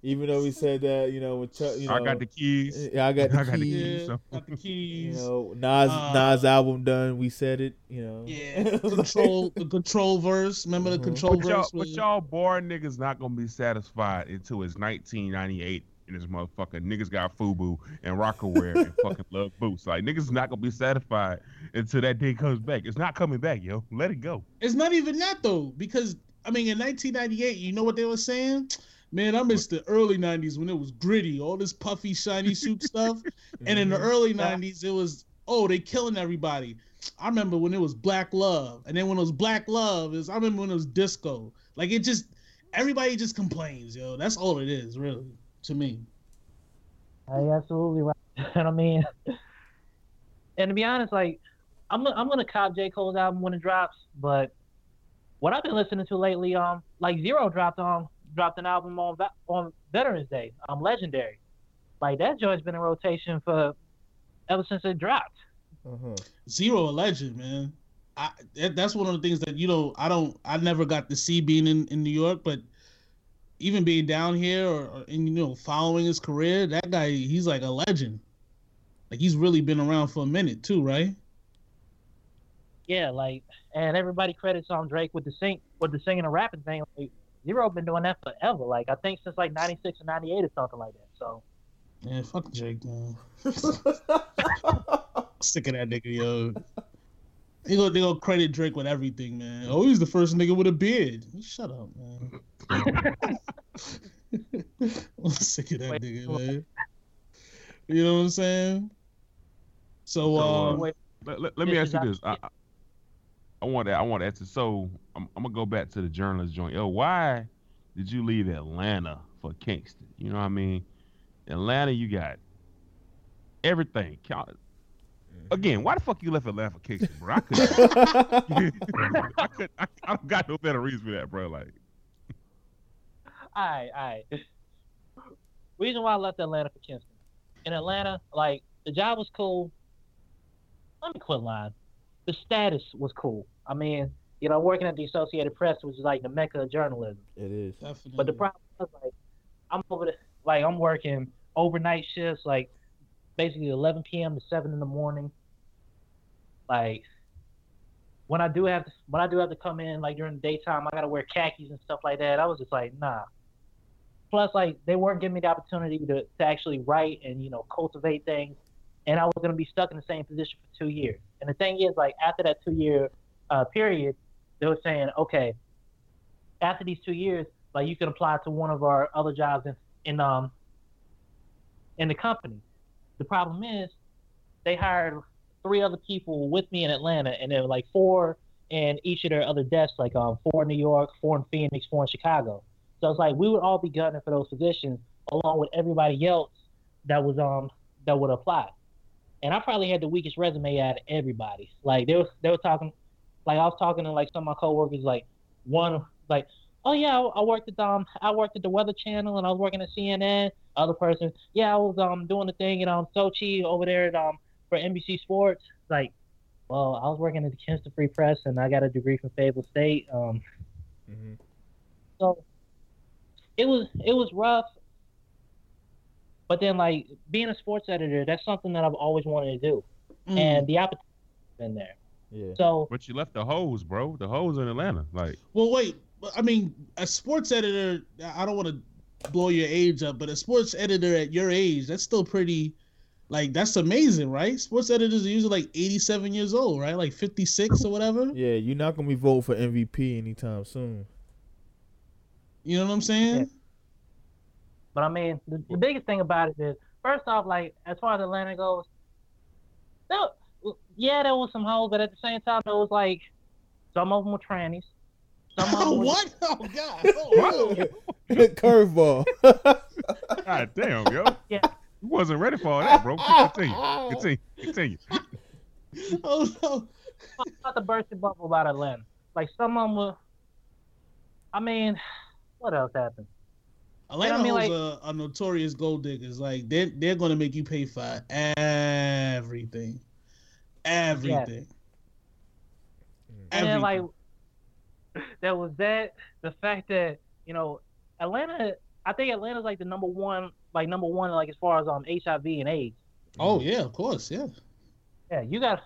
even though we said that, you know, when Chuck, you know, I got the keys. yeah, I got the I got the keys. keys. so- got the You keys. know, Nas Uh, Nas album done. We said it. You know, yeah, control the control verse. Remember the Mhm. control But y'all, verse? but y'all boring niggas not gonna be satisfied until it's 1998 and this motherfucker niggas got FUBU and Rocawear and fucking love boots. Like niggas not gonna be satisfied until that day comes back. It's not coming back, yo. Let it go. It's not even that though, because I mean, in 1998, you know what they were saying? Man, I miss the early 90s when it was gritty, all this puffy, shiny suit stuff. And in the Mhm. early 90s, it was, oh, they killing everybody. I remember when it was Black Love. And then when it was Black Love, is I remember when it was disco. Like it just everybody just complains, yo. That's all it is, really, to me. Uh, You're absolutely right. and I mean, and to be honest, like I'm I'm gonna cop J Cole's album when it drops, but what I've been listening to lately, um, like Z-Ro dropped um dropped an album on on Veterans Day, um, Legendary. Like that joint's been in rotation for ever since it dropped. Uh-huh. Z-Ro a legend, man. I that's one of the things that you know I don't I never got to see being in, in New York, but even being down here or, or and you know following his career, that guy he's like a legend. Like he's really been around for a minute too, right? Yeah, like, and everybody credits um Drake with the sing with the singing and rapping thing. Like, Z-Ro been doing that forever. Like I think since like '96 or '98 or something like that. So Yeah, fuck Jake, man. Sick of that nigga, yo. They go, they go credit Drake with everything, man. Oh, he's the first nigga with a beard. Shut up, man. I'm sick of that Wait, nigga, what? man. You know what I'm saying? So, So, uh, Wait, Let, let, let me ask you this. I, I, I want to. I want to answer. So I'm, I'm gonna go back to the journalist joint. Yo, why did you leave Atlanta for Kinston? You know what I mean? Atlanta, you got everything. Count- Again, why the fuck you left Atlanta for Kinston, bro? I could. I could. I, I don't got no better reason for that, bro. Like, all right, all right. Reason why I left Atlanta for Kinston. In Atlanta, like the job was cool. Let me quit lying. The status was cool. I mean, you know, working at the Associated Press, which is like the mecca of journalism. It is. definitely. But the problem was like I'm over the like I'm working overnight shifts, like basically 11 p.m. to 7 in the morning. Like when I do have to, when I do have to come in like during the daytime, I gotta wear khakis and stuff like that. I was just like, nah. Plus, like they weren't giving me the opportunity to, to actually write and you know cultivate things, and I was gonna be stuck in the same position for two years. And the thing is, like after that two year uh, period, they were saying, okay, after these two years, like you can apply to one of our other jobs in, in um in the company. The problem is they hired three other people with me in Atlanta and then like four in each of their other desks, like um four in New York, four in Phoenix, four in Chicago. So it's like we would all be gunning for those positions along with everybody else that was um that would apply. And I probably had the weakest resume out of everybody. Like they were they were talking like I was talking to like some of my coworkers like one like oh yeah, I, I worked at um I worked at the Weather Channel and I was working at CNN. Other person, yeah, I was um doing the thing in um Sochi over there at um for NBC Sports. Like, well, I was working at the Kinston Free Press and I got a degree from Fayetteville State. Um, Mhm. so it was it was rough. But then like being a sports editor, that's something that I've always wanted to do, Mm. and the opportunity's been there. Yeah. So but you left the hose, bro. The hose in Atlanta. Like, Well, wait. I mean, a sports editor. I don't want to blow your age up, but a sports editor at your age, that's still pretty. Like that's amazing, right? Sports editors are usually like 87 years old, right? Like 56 or whatever. Yeah, you're not gonna be voting for MVP anytime soon. You know what I'm saying? Yeah. But I mean, the, the biggest thing about it is, first off, like as far as Atlanta goes, there, yeah, there was some hoes, but at the same time, there was like some of them were trannies. Some of them were, what? Oh God! Oh, no. Curveball. god damn, yo. Yeah. You wasn't ready for all that, bro. Continue. Continue. Continue. oh no! not the bursting bubble about Atlanta. Like some of them were. I mean, what else happened? Atlanta I mean, like- are, are notorious gold diggers. Like they're they're gonna make you pay for everything, everything. And then like Everything. there was that the fact that you know Atlanta. I think Atlanta's like the number one, like number one, like as far as um HIV and AIDS. Oh yeah, of course, yeah. Yeah, you got.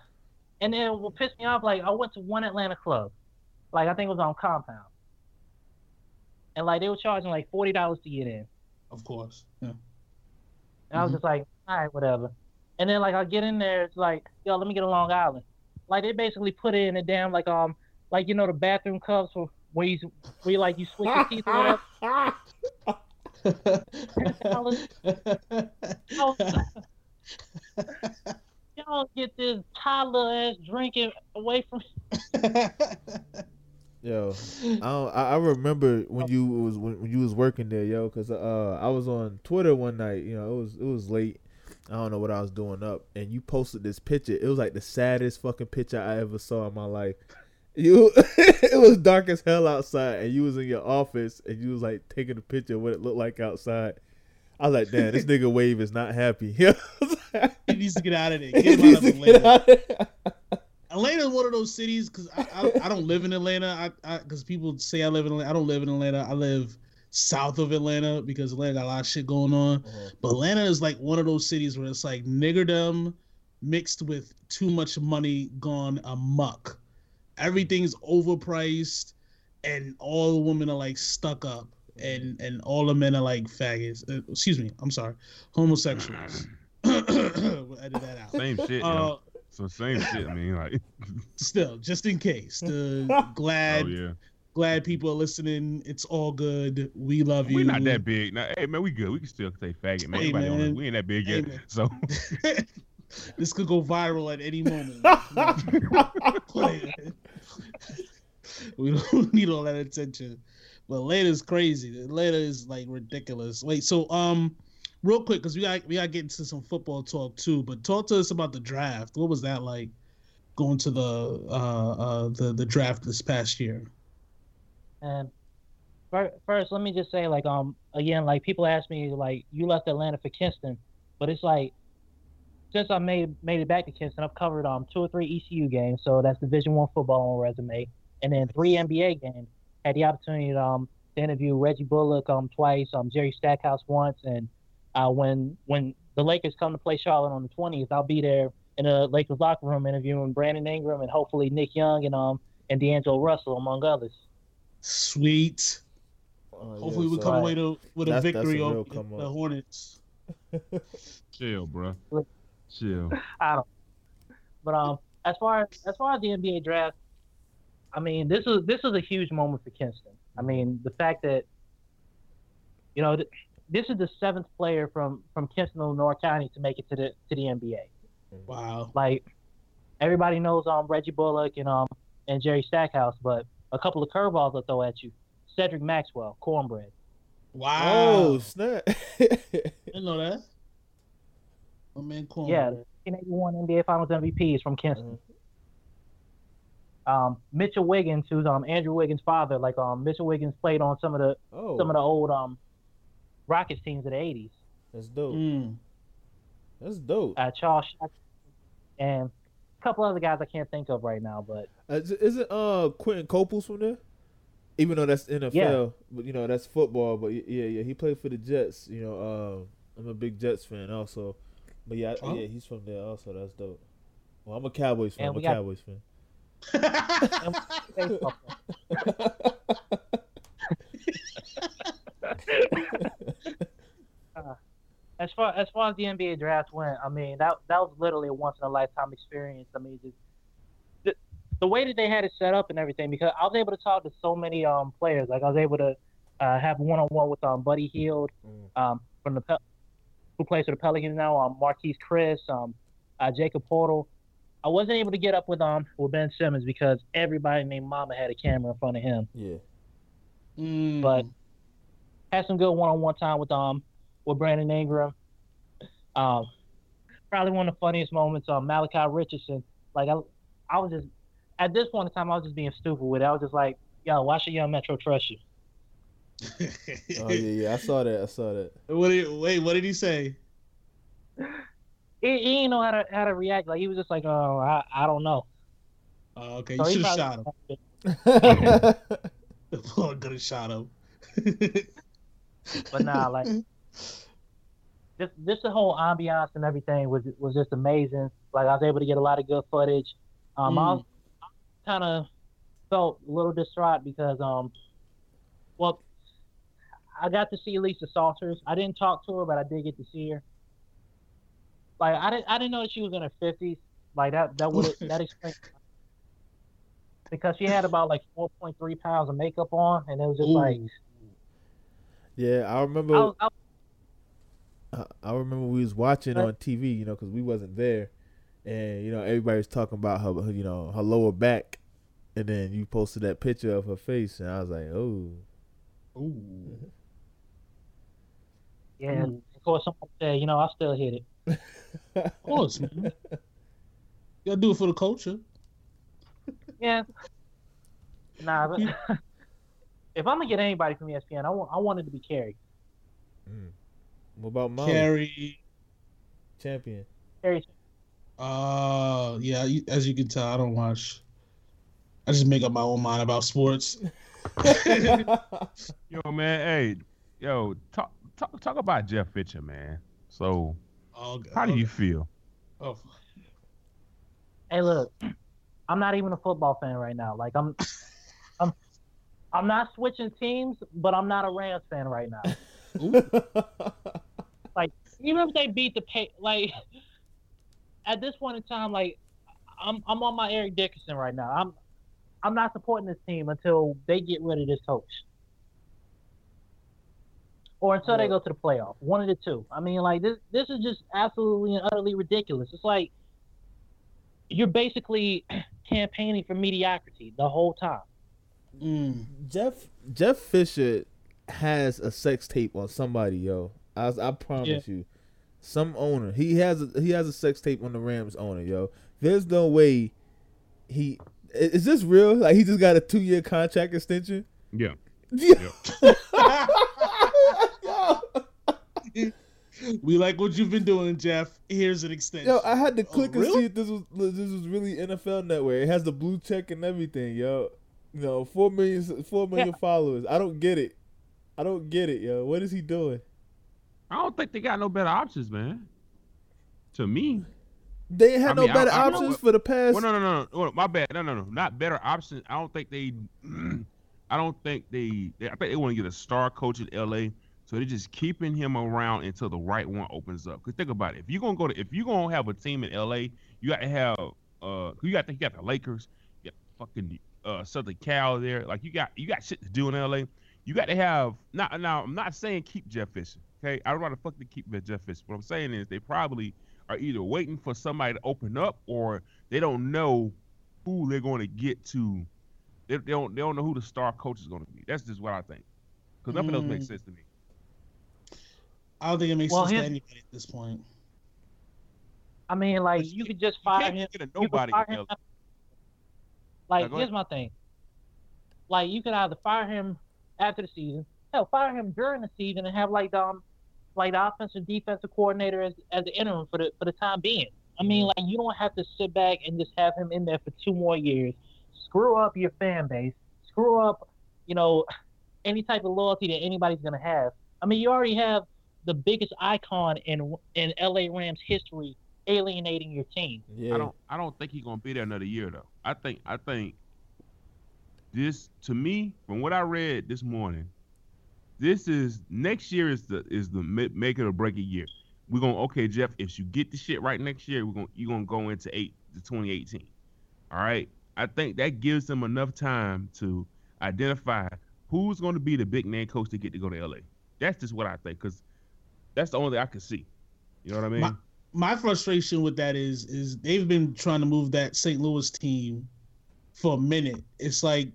And then what pissed me off, like I went to one Atlanta club, like I think it was on Compound, and like they were charging like forty dollars to get in, Of course. Yeah. and I was just like, all right, whatever. And then like I get in there, it's like, yo, let me get a Long Island. Like they basically put it in a damn like um like you know the bathroom cups for where you where you like you switch your teeth or whatever. Y'all get this toddler ass drinking away from. Yo, I, I remember when you was when, when you was working there, yo, cause uh I was on Twitter one night. You know, it was it was late. I don't know what I was doing up, and you posted this picture. It was like the saddest fucking picture I ever saw in my life. You, it was dark as hell outside, and you was in your office, and you was like taking a picture of what it looked like outside. I was like, damn, this nigga Wave is not happy. he needs to get out of there. Get him out of Atlanta. out of there. Atlanta is one of those cities because I, I I don't live in Atlanta. I because people say I live in Atlanta. I don't live in Atlanta. I live south of Atlanta because Atlanta got a lot of shit going on. Uh-huh. But Atlanta is like one of those cities where it's like niggerdom mixed with too much money gone amok. Everything's overpriced, and all the women are like stuck up, and and all the men are like faggots. Uh, excuse me, I'm sorry, homosexuals. we'll edit that out. Same shit. Uh, So same shit. I mean, like, Still, just in case. The glad oh yeah, glad people are listening. It's all good. We love you. We're not that big. Now, hey man, we good. We can still say faggot, man. Hey, Anybody on man. we ain't that big Hey, yet. man. So this could go viral at any moment. We don't need all that attention. But Layla's crazy. Layla is like ridiculous. Wait, so um, real quick, because we got we got to get into some football talk too. But talk to us about the draft. What was that like? Going to the uh uh the the draft this past year. And fir- first, let me just say, like, um, again, like people ask me, like, you left Atlanta for Kinston, but it's like, since I made made it back to Kinston, I've covered um two or three ECU games, so that's Division One football on resume, and then three NBA games. Had the opportunity to, um to interview Reggie Bullock um twice, um Jerry Stackhouse once, and uh when when the Lakers come to play Charlotte on the twentieth, I'll be there in the Lakers locker room interviewing Brandon Ingram and hopefully Nick Young and um and D'Angelo Russell among others. Sweet. Oh, yeah, Hopefully we so- come away to, with a That's- that's a victory over the. Hornets. chill, bro. Look. Chill. I don't. But um, as far as as far as the NBA draft, I mean, this is this is a huge moment for Kinston. I mean, the fact that you know th- this is the seventh player from from Kinston, Lenoir County, to make it to the to the NBA. Wow. Like everybody knows um Reggie Bullock and um and Jerry Stackhouse, but a couple of curveballs I'll throw at you. Cedric Maxwell, cornbread. Wow. Oh snap! Didn't know that. My man Corn. Yeah, 1981 NBA Finals MVP is from Kinston. Um, Mitchell Wiggins, who's um Andrew Wiggins' father, like um Mitchell Wiggins played on some of the oh, some of the old um Rockets teams of the 80s. that's dope. Mm. That's dope. Uh, Charles Shack and a couple other guys I can't think of right now, but Uh, is- isn't uh Quinton Coples from there? Even though that's NFL, Yeah. but you know that's football. But yeah, yeah, he played for the Jets. You know, uh, I'm a big Jets fan also. But yeah, Oh. yeah, he's from there also. That's dope. Well, I'm a Cowboys fan. And I'm a got- Cowboys fan. Uh, as far as far as the NBA draft went, I mean that that was literally a once in a lifetime experience. I mean, just the, the way that they had it set up and everything, because I was able to talk to so many um players. Like I was able to uh, have one on one with um Buddy Hield Mm. um from the Pel- who plays for the Pelicans now, um Marquese Chriss, um uh, Jakob Poeltl. I wasn't able to get up with um with Ben Simmons because everybody named Mama had a camera in front of him. Yeah. Mm. But had some good one-on-one time with um with Brandon Ingram. Um, probably one of the funniest moments. Um, Malachi Richardson. Like I, I was just at this point in time, I was just being stupid with it. I was just like, yo, why should Young Metro trust you? Oh yeah, yeah. I saw that. I saw that. what did, wait, what did he say? He, he didn't know how to how to react. Like he was just like, oh, I, I don't know. Oh, okay, So you should have shot probably- him. Lord could have shot him. But nah, like just just the whole ambiance and everything was was just amazing. Like I was able to get a lot of good footage. Um, I was kind of felt a little distraught because um, well, I got to see Lisa Salters. I didn't talk to her, but I did get to see her. Like I didn't I didn't know that she was in her fifties. Like that that would that explains. Because she had about like 4.3 pounds of makeup on, and it was just Ooh. like yeah, I remember. I was, I was I, I remember we was watching on TV, you know, because we wasn't there, and you know everybody was talking about her, her, you know, her lower back, and then you posted that picture of her face, and I was like, oh, Ooh. Yeah, Mm. and of course, someone said, you know, I still hit it. Of course, man. You gotta do it for the culture. Yeah. Nah, but if I'm gonna get anybody from ESPN, I want I want it to be Carrie. Mm. what about Molly Qerim. champion? Carrie, Uh, yeah. As you can tell, I don't watch. I just make up my own mind about sports. Yo, man. Hey, yo, talk talk talk about Jeff Fisher, man. So, Oh, how do you feel? Oh, hey, look, I'm not even a football fan right now. Like I'm, I'm, I'm not switching teams, but I'm not a Rams fan right now. Like even if they beat the pay, like at this point in time, like I'm I'm on my Eric Dickerson right now. I'm I'm not supporting this team until they get rid of this coach. Or until they go to the playoff. One of the two. I mean, like this this is just absolutely and utterly ridiculous. It's like you're basically campaigning for mediocrity the whole time. Mm. Jeff Jeff Fisher has a sex tape on somebody, yo. I, I promise you, some owner. He has a, he has a sex tape on the Rams owner, yo. There's no way he is this real? Like he just got a two year contract extension. Yeah. Yeah. we like what you've been doing, Jeff. Here's an extension. Yo, I had to oh, click Oh, and really? see if this was this was really NFL Network. It has the blue check and everything, yo. You know, four million four million followers. I don't get it. I don't get it, yo. What is he doing? I don't think they got no better options, man. To me. They ain't had I no mean, I- better I- options for the past. Well, no, no, no, no. My bad. No, no, no. Not better options. I don't think they. I don't think they. they I think they want to get a star coach in L.A. So they're just keeping him around until the right one opens up. Cause think about it. If you're gonna go to, if you're gonna have a team in L.A., you got to have. Uh, you got to you got the Lakers. You got fucking uh Southern Cal there. Like you got you got shit to do in L.A. You got to have. Not now. I'm not saying keep Jeff Fisher. Okay, I don't want to fuck to keep Jeff Fisher. What I'm saying is they probably are either waiting for somebody to open up or they don't know who they're going to get to. They, they don't they don't know who the star coach is going to be. That's just what I think. Because nothing else makes Mm. sense to me. I don't think it makes Well, sense to anybody at this point. I mean, like you you could just You fire can't him. get a you nobody. fire him Like, Now, here's ahead. my thing. Like, you could either fire him after the season, hell, fire him during the season, and have like um, like the offensive defensive coordinator as as the interim for the for the time being. I mean, like you don't have to sit back and just have him in there for two more years, screw up your fan base, screw up, you know, any type of loyalty that anybody's gonna have. I mean, you already have the biggest icon in in LA Rams history alienating your team. Yeah. I don't I don't think he's gonna be there another year though. I think I think this to me from what I read this morning, this is next year is the is the make it or break it year. We're gonna okay Jeff, if you get the shit right next year, we're gonna you're gonna go into eight to 2018. All right, I think that gives them enough time to identify who's going to be the big name coach to get to go to LA. That's just what I think because that's the only thing I can see. You know what I mean? My- My frustration with that is is they've been trying to move that St. Louis team for a minute. It's like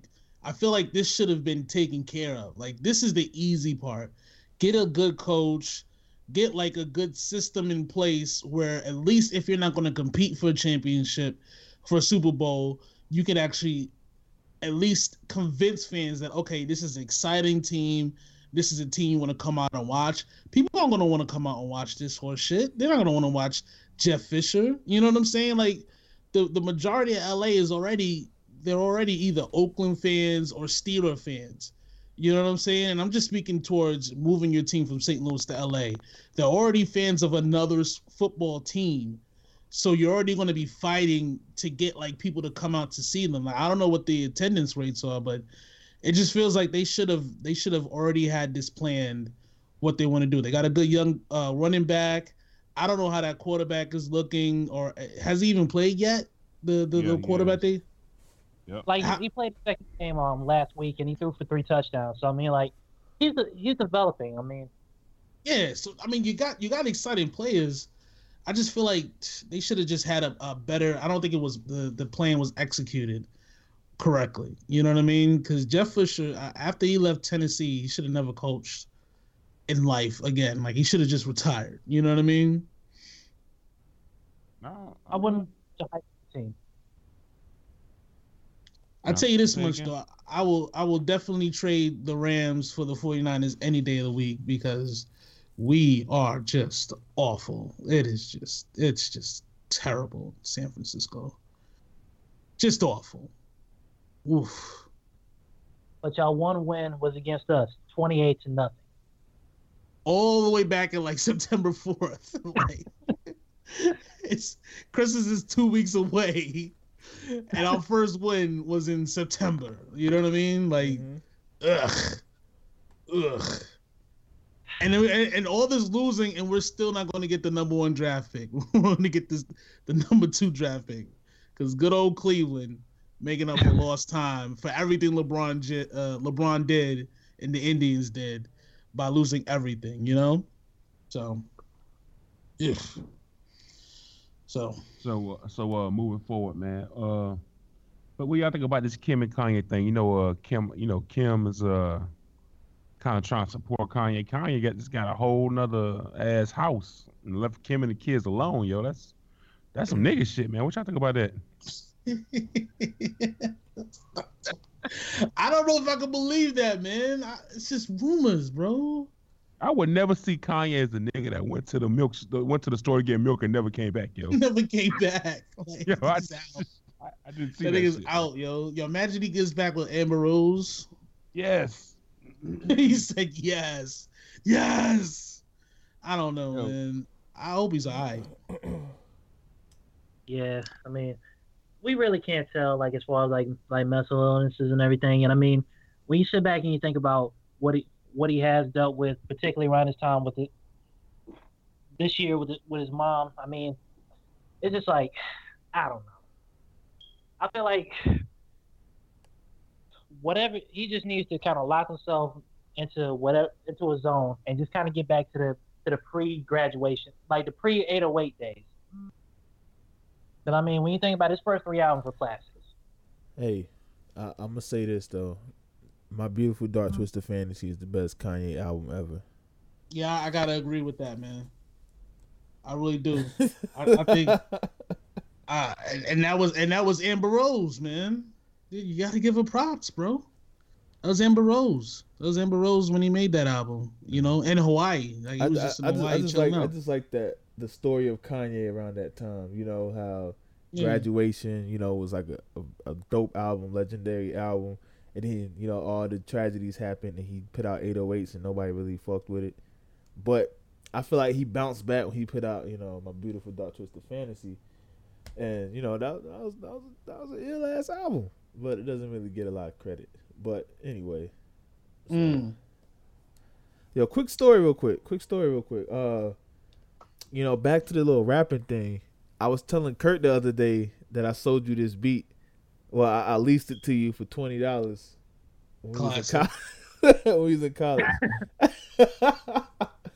I feel like this should have been taken care of. Like this is the easy part. Get a good coach, get like a good system in place where at least if you're not going to compete for a championship, for a Super Bowl, you can actually at least convince fans that okay, this is an exciting team. This is a team you want to come out and watch. People aren't gonna want to come out and watch this horse shit. They're not gonna want to watch Jeff Fisher. You know what I'm saying? Like the the majority of LA is already they're already either Oakland fans or Steeler fans. You know what I'm saying? And I'm just speaking towards moving your team from St. Louis to LA. They're already fans of another football team. So you're already going to be fighting to get like people to come out to see them. Like I don't know what the attendance rates are, but it just feels like they should have they should have already had this planned what they want to do. They got a good young uh, running back. I don't know how that quarterback is looking, or uh, has he even played yet? The the, Yeah, the quarterback has. they Like How- he played the second game um last week and he threw for three touchdowns. So I mean, like he's he's developing. I mean, Yeah, so I mean, you got you got exciting players. I just feel like they should have just had a, a better. I don't think it was the the plan was executed correctly. You know what I mean? Because Jeff Fisher, uh, after he left Tennessee, he should have never coached in life again. Like he should have just retired. You know what I mean? no, I wouldn't hype the team. I'll No, tell you this much again? though. I will I will definitely trade the Rams for the 49ers any day of the week because we are just awful. It is just it's just terrible, San Francisco. Just awful. Oof. But y'all one win was against us, twenty eight to nothing. All the way back in like September 4th. like it's Christmas is two weeks away. And our first win was in September. You know what I mean? Like Mhm. ugh, ugh. And, and and all this losing, and we're still not going to get the number one draft pick. We're going to get this the number two draft pick. because good old Cleveland making up for lost time for everything LeBron uh, LeBron did and the Indians did by losing everything, you know. So, yeah. So So uh, so uh moving forward, man. Uh but what y'all think about this Kim and Kanye thing? You know, uh Kim you know, Kim is uh kind of trying to support Kanye. Kanye got just got a whole nother ass house and left Kim and the kids alone, yo. That's that's some nigga shit, man. What y'all think about that? I don't know if I can believe that, man. I, it's just rumors, bro. I would never see Kanye as a nigga that went to the milk went to the store to get milk and never came back, yo. Never came back. Like, Yo, I. I, I didn't see that that. nigga's shit. out, yo. Yo, imagine he gets back with Amber Rose. Yes. he's like, yes, yes. I don't know, Yo. man. I hope he's alright. Yeah, I mean, we really can't tell like as far as like like mental illnesses and everything. And I mean, when you sit back and you think about what he what he has dealt with, particularly around his time with it this year with it, with his mom. I mean, it's just like I don't know. I feel like whatever he just needs to kind of lock himself into whatever into a zone and just kind of get back to the to the pre graduation, like the pre 808 days. But I mean, when you think about his first three albums were classics. Hey, I, I'm gonna say this though. My beautiful dark twisted fantasy is the best Kanye album ever. Yeah, I gotta agree with that, man. I really do. I, I think, uh, and, and that was and that was Amber Rose, man. Dude, you gotta give her props, bro. That was Amber Rose. That was Amber Rose when he made that album. You know, in Hawaii, like he I, was I- just in I Hawaii I just chilling like I just like that the story of Kanye around that time. You know how Yeah. graduation, you know, was like a, a, a dope album, legendary album. And then, you know, all the tragedies happened and he put out 808s and nobody really fucked with it. But I feel like he bounced back when he put out, you know, my beautiful dark twisted fantasy. And, you know, that, that was that was that was an ill ass album. But it doesn't really get a lot of credit. But anyway. so- Mm. Yo, quick story, real quick. Quick story, real quick. Uh, you know, back to the little rapping thing. I was telling Kurt the other day that I sold you this beat. Well, I, I leased it to you for twenty dollars when, we was in Classic. when we was in college.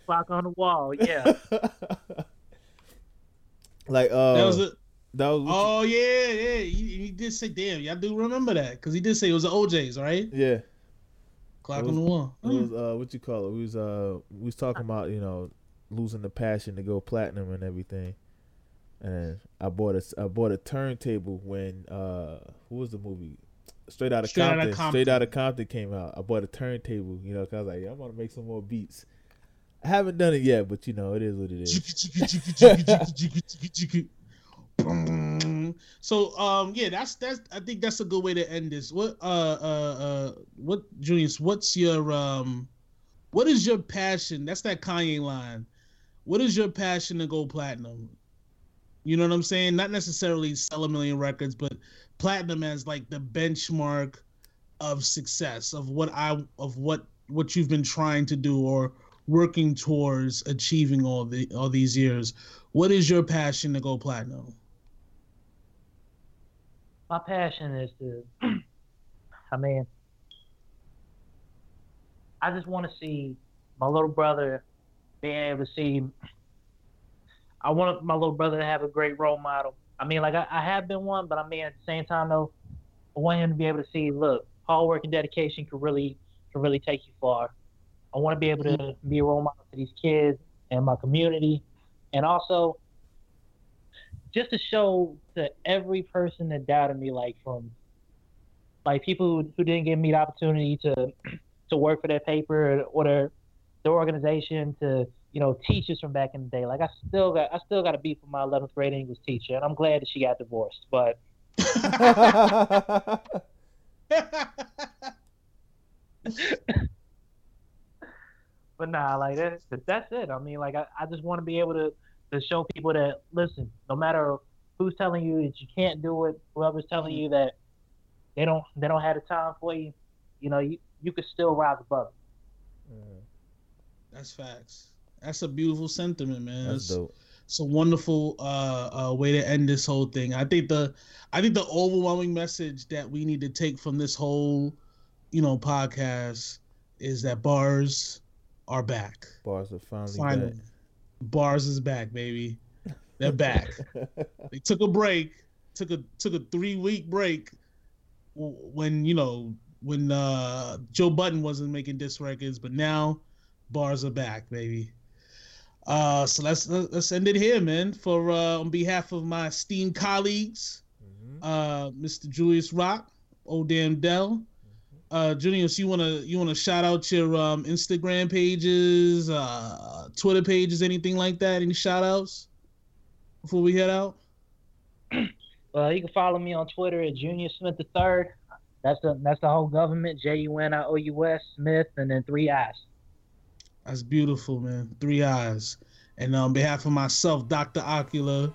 Clock on the wall, yeah. like, uh, That was it. that was what Oh yeah, yeah. He, he did say, "Damn, y'all do remember that?" Because he did say it was the OJ's, right? yeah. Clock It on the wall. It was uh, what you call it? We was uh, we was talking about you know losing the passion to go platinum and everything. And I bought a I bought a turntable when uh, what was the movie? Straight out of Straight Compton. Compton. Straight out of Compton came out. I bought a turntable, you know, cause I was like, yeah, I'm gonna make some more beats. I haven't done it yet, but you know, it is what it is. so um yeah that's that's i think that's a good way to end this what uh uh uh what Julius what's your um what is your passion that's that kanye line what is your passion to go platinum? You know what i'm saying? Not necessarily sell a million records but platinum as like the benchmark of success of what i of what what you've been trying to do or working towards achieving all the all these years. What is your passion to go platinum? My passion is to, I mean, I just want to see my little brother being able to see. I want my little brother to have a great role model. I mean, like I, I have been one, but I mean at the same time though, I want him to be able to see, look, hard work and dedication can really can really take you far. I want to be able to be a role model to these kids and my community, and also just to show to every person that doubted me, like from like people who, who didn't give me the opportunity to to work for their paper or their their organization, to you know teachers from back in the day. Like I still got I still got a beef with my 11th grade English teacher, and I'm glad that she got divorced. But but nah, like that's that's it. I mean, like I, I just want to be able to to show people that listen, no matter who's telling you that you can't do it, whoever's telling you that they don't they don't have the time for you, you know, you you could still rise above. it. Mhm. That's facts. That's a beautiful sentiment, man. That's That's, dope. it's a wonderful uh, uh, way to end this whole thing. I think the I think the overwhelming message that we need to take from this whole, you know, podcast is that bars are back. Bars are finally, Finally, back. bars is back, baby. They're back. they took a break, took a took a three week break when you know when uh, Joe Budden wasn't making disc records, but now bars are back, baby. Uh, so let's let's end it here, man. For uh, on behalf of my esteemed colleagues, Mhm. uh, Mr. Julius Rock, Old Damn Dell. Uh, Junious, you wanna you wanna shout out your um, Instagram pages, uh, Twitter pages, anything like that? Any shout outs before we head out? Well, you can follow me on Twitter at Junious Smith the Third. That's the that's the whole government. J U N I O U S Smith, and then three eyes. That's beautiful, man. Three eyes. And on behalf of myself, Dr. Ocula,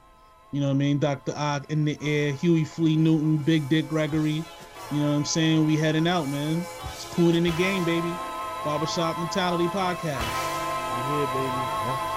you know what I mean? Dr. Ock in the air, Huey Flea Newton, Big Dick Gregory. You know what I'm saying? We heading out, man. It's cool in the game, baby. Barbershop Mentality Podcast. Here, baby? This